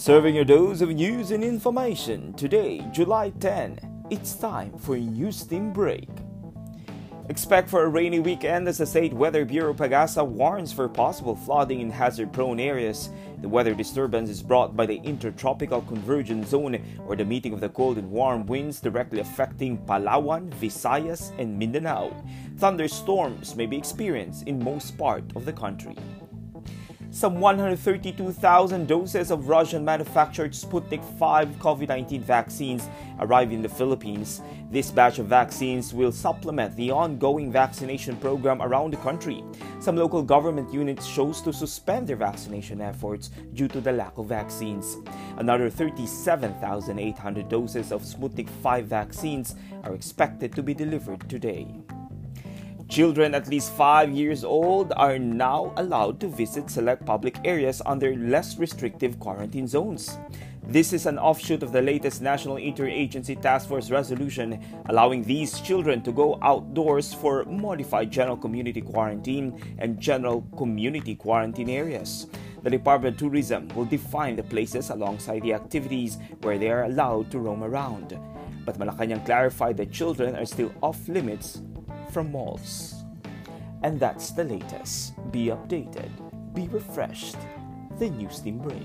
Serving your dose of news and information today, July 10. It's time for a news team break. Expect for a rainy weekend as the State Weather Bureau Pagasa warns for possible flooding in hazard prone areas. The weather disturbance is brought by the Intertropical Convergence Zone or the meeting of the cold and warm winds directly affecting Palawan, Visayas, and Mindanao. Thunderstorms may be experienced in most part of the country. Some 132,000 doses of Russian manufactured Sputnik V COVID 19 vaccines arrived in the Philippines. This batch of vaccines will supplement the ongoing vaccination program around the country. Some local government units chose to suspend their vaccination efforts due to the lack of vaccines. Another 37,800 doses of Sputnik V vaccines are expected to be delivered today. Children at least 5 years old are now allowed to visit select public areas under less restrictive quarantine zones. This is an offshoot of the latest National Interagency Task Force resolution allowing these children to go outdoors for modified general community quarantine and general community quarantine areas. The Department of Tourism will define the places alongside the activities where they are allowed to roam around. But Malacanang clarified that children are still off limits from malls. And that's the latest. Be updated, be refreshed. The News Team Break.